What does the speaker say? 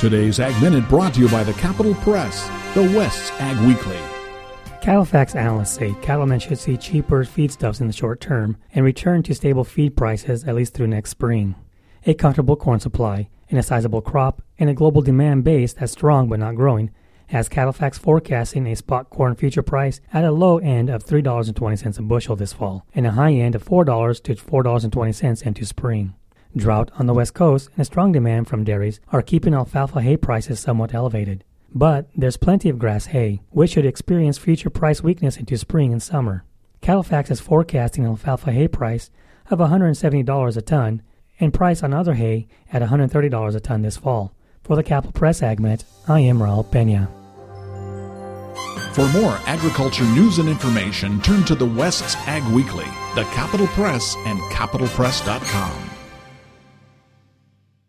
Today's Ag Minute brought to you by the Capital Press, the West's Ag Weekly. Cattlefax analysts say cattlemen should see cheaper feedstuffs in the short term and return to stable feed prices at least through next spring. A comfortable corn supply, and a sizable crop, and a global demand base that's strong but not growing has Cattlefax forecasting a spot corn future price at a low end of $3.20 a bushel this fall and a high end of $4 to $4.20 into spring. Drought on the West Coast and a strong demand from dairies are keeping alfalfa hay prices somewhat elevated. But there's plenty of grass hay, which should experience future price weakness into spring and summer. Cattlefax is forecasting an alfalfa hay price of $170 a ton and price on other hay at $130 a ton this fall. For the Capital Press Ag Minute, I am Raul Pena. For more agriculture news and information, turn to the West's Ag Weekly, the Capital Press, and capitalpress.com.